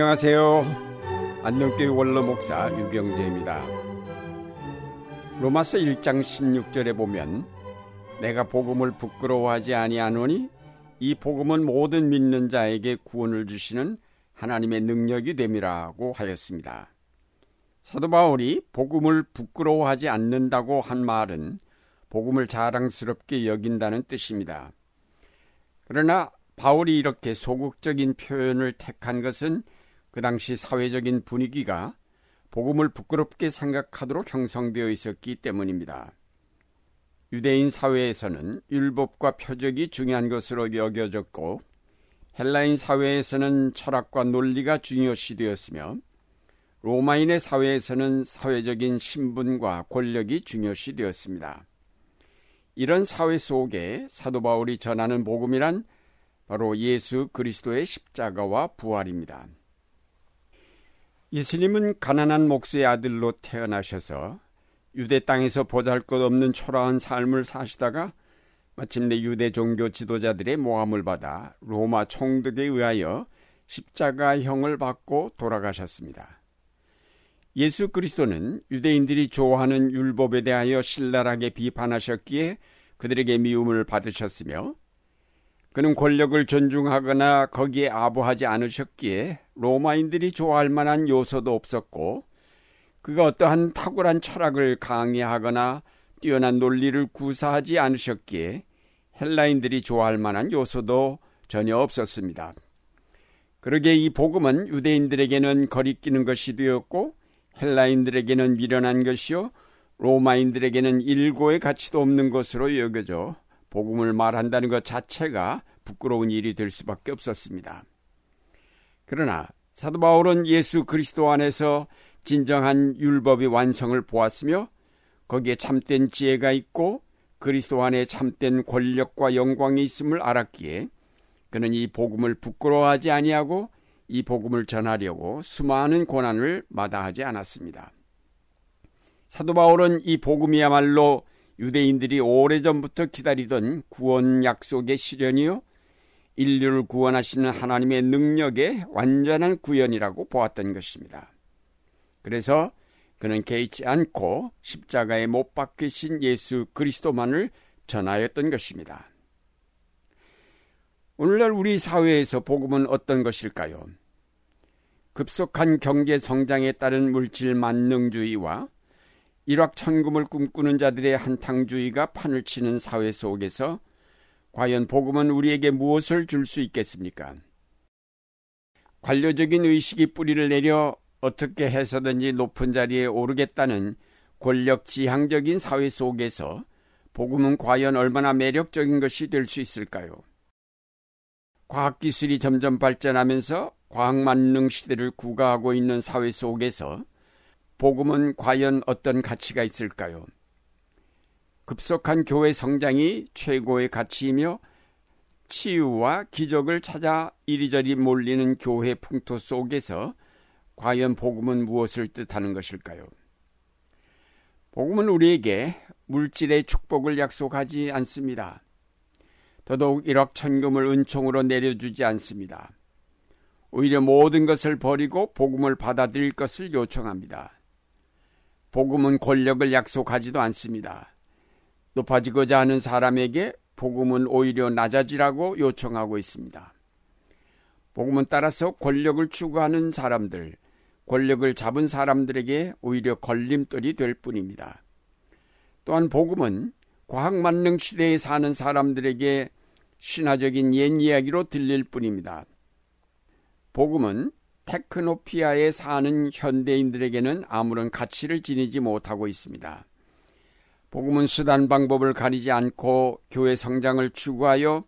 안녕하세요. 안동교회 원로 목사 유경재입니다. 로마서 1장 16절에 보면 내가 복음을 부끄러워하지 아니하노니 이 복음은 모든 믿는 자에게 구원을 주시는 하나님의 능력이 됨이라고 하였습니다. 사도 바울이 복음을 부끄러워하지 않는다고 한 말은 복음을 자랑스럽게 여긴다는 뜻입니다. 그러나 바울이 이렇게 소극적인 표현을 택한 것은 그 당시 사회적인 분위기가 복음을 부끄럽게 생각하도록 형성되어 있었기 때문입니다. 유대인 사회에서는 율법과 표적이 중요한 것으로 여겨졌고 헬라인 사회에서는 철학과 논리가 중요시 되었으며 로마인의 사회에서는 사회적인 신분과 권력이 중요시 되었습니다. 이런 사회 속에 사도 바울이 전하는 복음이란 바로 예수 그리스도의 십자가와 부활입니다. 예수님은 가난한 목수의 아들로 태어나셔서 유대 땅에서 보잘 것 없는 초라한 삶을 사시다가 마침내 유대 종교 지도자들의 모함을 받아 로마 총독에 의하여 십자가형을 받고 돌아가셨습니다. 예수 그리스도는 유대인들이 좋아하는 율법에 대하여 신랄하게 비판하셨기에 그들에게 미움을 받으셨으며 그는 권력을 존중하거나 거기에 아부하지 않으셨기에 로마인들이 좋아할 만한 요소도 없었고 그가 어떠한 탁월한 철학을 강의하거나 뛰어난 논리를 구사하지 않으셨기에 헬라인들이 좋아할 만한 요소도 전혀 없었습니다. 그러게 이 복음은 유대인들에게는 거리끼는 것이 되었고 헬라인들에게는 미련한 것이요 로마인들에게는 일고의 가치도 없는 것으로 여겨져 복음을 말한다는 것 자체가 부끄러운 일이 될 수밖에 없었습니다. 그러나 사도 바울은 예수 그리스도 안에서 진정한 율법의 완성을 보았으며 거기에 참된 지혜가 있고 그리스도 안에 참된 권력과 영광이 있음을 알았기에 그는 이 복음을 부끄러워하지 아니하고 이 복음을 전하려고 수많은 고난을 마다하지 않았습니다. 사도 바울은 이 복음이야말로 유대인들이 오래전부터 기다리던 구원 약속의 실현이요. 인류를 구원하시는 하나님의 능력의 완전한 구현이라고 보았던 것입니다. 그래서 그는 개의치 않고 십자가에 못 박히신 예수 그리스도만을 전하였던 것입니다. 오늘날 우리 사회에서 복음은 어떤 것일까요? 급속한 경제 성장에 따른 물질 만능주의와 일확천금을 꿈꾸는 자들의 한탕주의가 판을 치는 사회 속에서 과연 복음은 우리에게 무엇을 줄 수 있겠습니까? 관료적인 의식이 뿌리를 내려 어떻게 해서든지 높은 자리에 오르겠다는 권력 지향적인 사회 속에서 복음은 과연 얼마나 매력적인 것이 될 수 있을까요? 과학기술이 점점 발전하면서 과학만능 시대를 구가하고 있는 사회 속에서 복음은 과연 어떤 가치가 있을까요? 급속한 교회 성장이 최고의 가치이며 치유와 기적을 찾아 이리저리 몰리는 교회 풍토 속에서 과연 복음은 무엇을 뜻하는 것일까요? 복음은 우리에게 물질의 축복을 약속하지 않습니다. 더더욱 일억천금을 은총으로 내려주지 않습니다. 오히려 모든 것을 버리고 복음을 받아들일 것을 요청합니다. 복음은 권력을 약속하지도 않습니다. 높아지고자 하는 사람에게 복음은 오히려 낮아지라고 요청하고 있습니다. 복음은 따라서 권력을 추구하는 사람들, 권력을 잡은 사람들에게 오히려 걸림돌이 될 뿐입니다. 또한 복음은 과학 만능 시대에 사는 사람들에게 신화적인 옛 이야기로 들릴 뿐입니다. 복음은 테크노피아에 사는 현대인들에게는 아무런 가치를 지니지 못하고 있습니다. 복음은 수단 방법을 가리지 않고 교회 성장을 추구하여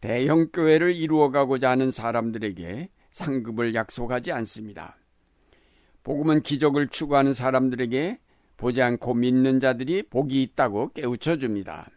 대형 교회를 이루어가고자 하는 사람들에게 상급을 약속하지 않습니다. 복음은 기적을 추구하는 사람들에게 보지 않고 믿는 자들이 복이 있다고 깨우쳐 줍니다.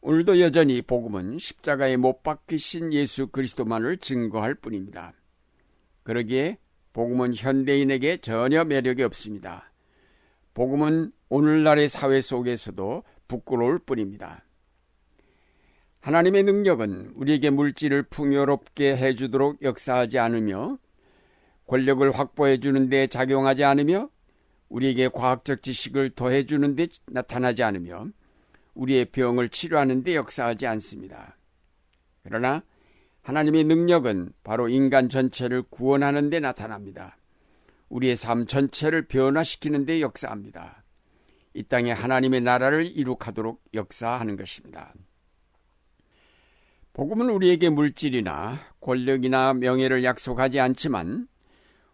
오늘도 여전히 복음은 십자가에 못 박히신 예수 그리스도만을 증거할 뿐입니다. 그러기에 복음은 현대인에게 전혀 매력이 없습니다. 복음은 오늘날의 사회 속에서도 부끄러울 뿐입니다. 하나님의 능력은 우리에게 물질을 풍요롭게 해주도록 역사하지 않으며 권력을 확보해 주는데 작용하지 않으며 우리에게 과학적 지식을 더해 주는데 나타나지 않으며 우리의 병을 치료하는데 역사하지 않습니다. 그러나 하나님의 능력은 바로 인간 전체를 구원하는 데 나타납니다. 우리의 삶 전체를 변화시키는 데 역사합니다. 이 땅에 하나님의 나라를 이룩하도록 역사하는 것입니다. 복음은 우리에게 물질이나 권력이나 명예를 약속하지 않지만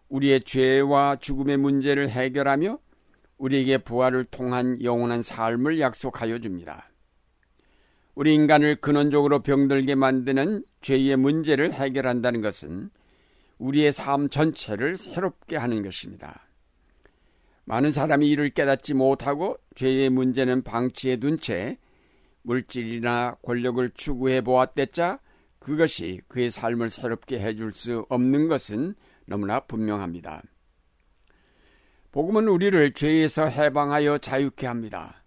우리의 죄와 죽음의 문제를 해결하며 우리에게 부활을 통한 영원한 삶을 약속하여 줍니다. 우리 인간을 근원적으로 병들게 만드는 죄의 문제를 해결한다는 것은 우리의 삶 전체를 새롭게 하는 것입니다. 많은 사람이 이를 깨닫지 못하고 죄의 문제는 방치해 둔 채 물질이나 권력을 추구해 보았댔자 그것이 그의 삶을 새롭게 해줄 수 없는 것은 너무나 분명합니다. 복음은 우리를 죄에서 해방하여 자유케 합니다.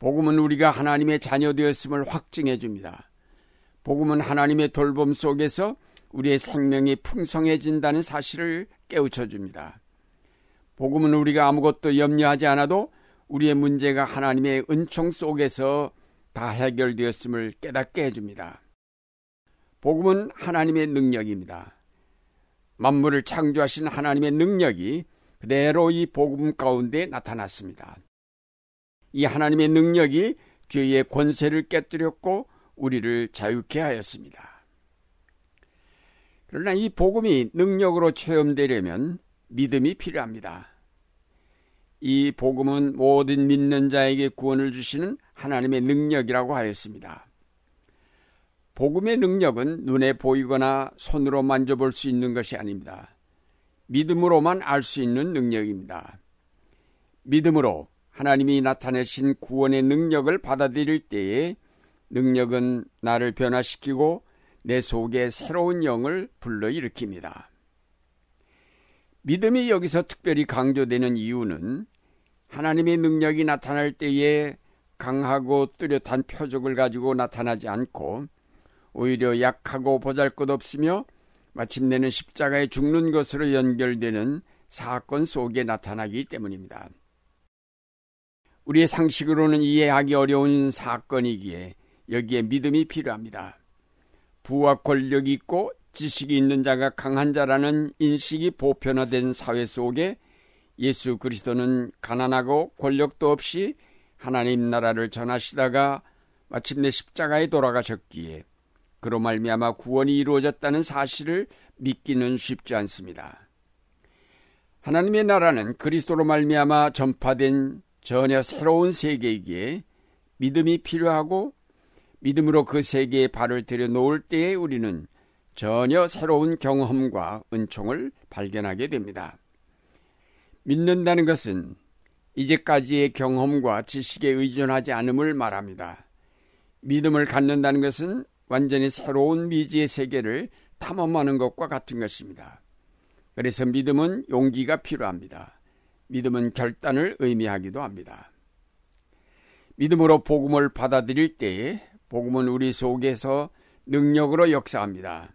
복음은 우리가 하나님의 자녀 되었음을 확증해 줍니다. 복음은 하나님의 돌봄 속에서 우리의 생명이 풍성해진다는 사실을 깨우쳐 줍니다. 복음은 우리가 아무것도 염려하지 않아도 우리의 문제가 하나님의 은총 속에서 다 해결되었음을 깨닫게 해줍니다. 복음은 하나님의 능력입니다. 만물을 창조하신 하나님의 능력이 그대로 이 복음 가운데 나타났습니다. 이 하나님의 능력이 죄의 권세를 깨뜨렸고 우리를 자유케 하였습니다. 그러나 이 복음이 능력으로 체험되려면 믿음이 필요합니다. 이 복음은 모든 믿는 자에게 구원을 주시는 하나님의 능력이라고 하였습니다. 복음의 능력은 눈에 보이거나 손으로 만져볼 수 있는 것이 아닙니다. 믿음으로만 알 수 있는 능력입니다. 믿음으로 하나님이 나타내신 구원의 능력을 받아들일 때에 능력은 나를 변화시키고 내 속에 새로운 영을 불러일으킵니다. 믿음이 여기서 특별히 강조되는 이유는 하나님의 능력이 나타날 때에 강하고 뚜렷한 표적을 가지고 나타나지 않고 오히려 약하고 보잘 것 없으며 마침내는 십자가에 죽는 것으로 연결되는 사건 속에 나타나기 때문입니다. 우리의 상식으로는 이해하기 어려운 사건이기에 여기에 믿음이 필요합니다. 부와 권력이 있고 지식이 있는 자가 강한 자라는 인식이 보편화된 사회 속에 예수 그리스도는 가난하고 권력도 없이 하나님 나라를 전하시다가 마침내 십자가에 돌아가셨기에 그로 말미암아 구원이 이루어졌다는 사실을 믿기는 쉽지 않습니다. 하나님의 나라는 그리스도로 말미암아 전파된 전혀 새로운 세계이기에 믿음이 필요하고 믿음으로 그 세계에 발을 들여 놓을 때에 우리는 전혀 새로운 경험과 은총을 발견하게 됩니다. 믿는다는 것은 이제까지의 경험과 지식에 의존하지 않음을 말합니다. 믿음을 갖는다는 것은 완전히 새로운 미지의 세계를 탐험하는 것과 같은 것입니다. 그래서 믿음은 용기가 필요합니다. 믿음은 결단을 의미하기도 합니다. 믿음으로 복음을 받아들일 때에 복음은 우리 속에서 능력으로 역사합니다.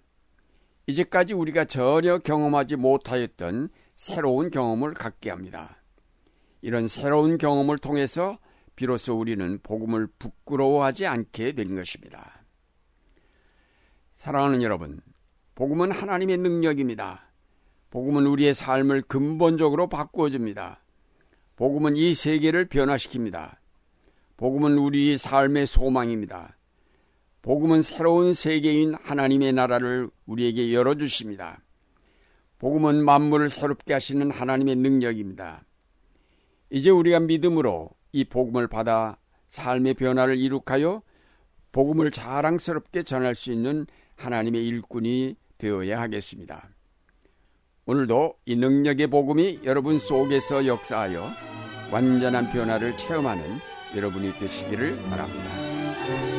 이제까지 우리가 전혀 경험하지 못하였던 새로운 경험을 갖게 합니다. 이런 새로운 경험을 통해서 비로소 우리는 복음을 부끄러워하지 않게 된 것입니다. 사랑하는 여러분, 복음은 하나님의 능력입니다. 복음은 우리의 삶을 근본적으로 바꾸어 줍니다. 복음은 이 세계를 변화시킵니다. 복음은 우리 삶의 소망입니다. 복음은 새로운 세계인 하나님의 나라를 우리에게 열어주십니다. 복음은 만물을 새롭게 하시는 하나님의 능력입니다. 이제 우리가 믿음으로 이 복음을 받아 삶의 변화를 이룩하여 복음을 자랑스럽게 전할 수 있는 하나님의 일꾼이 되어야 하겠습니다. 오늘도 이 능력의 복음이 여러분 속에서 역사하여 완전한 변화를 체험하는 여러분이 되시기를 바랍니다.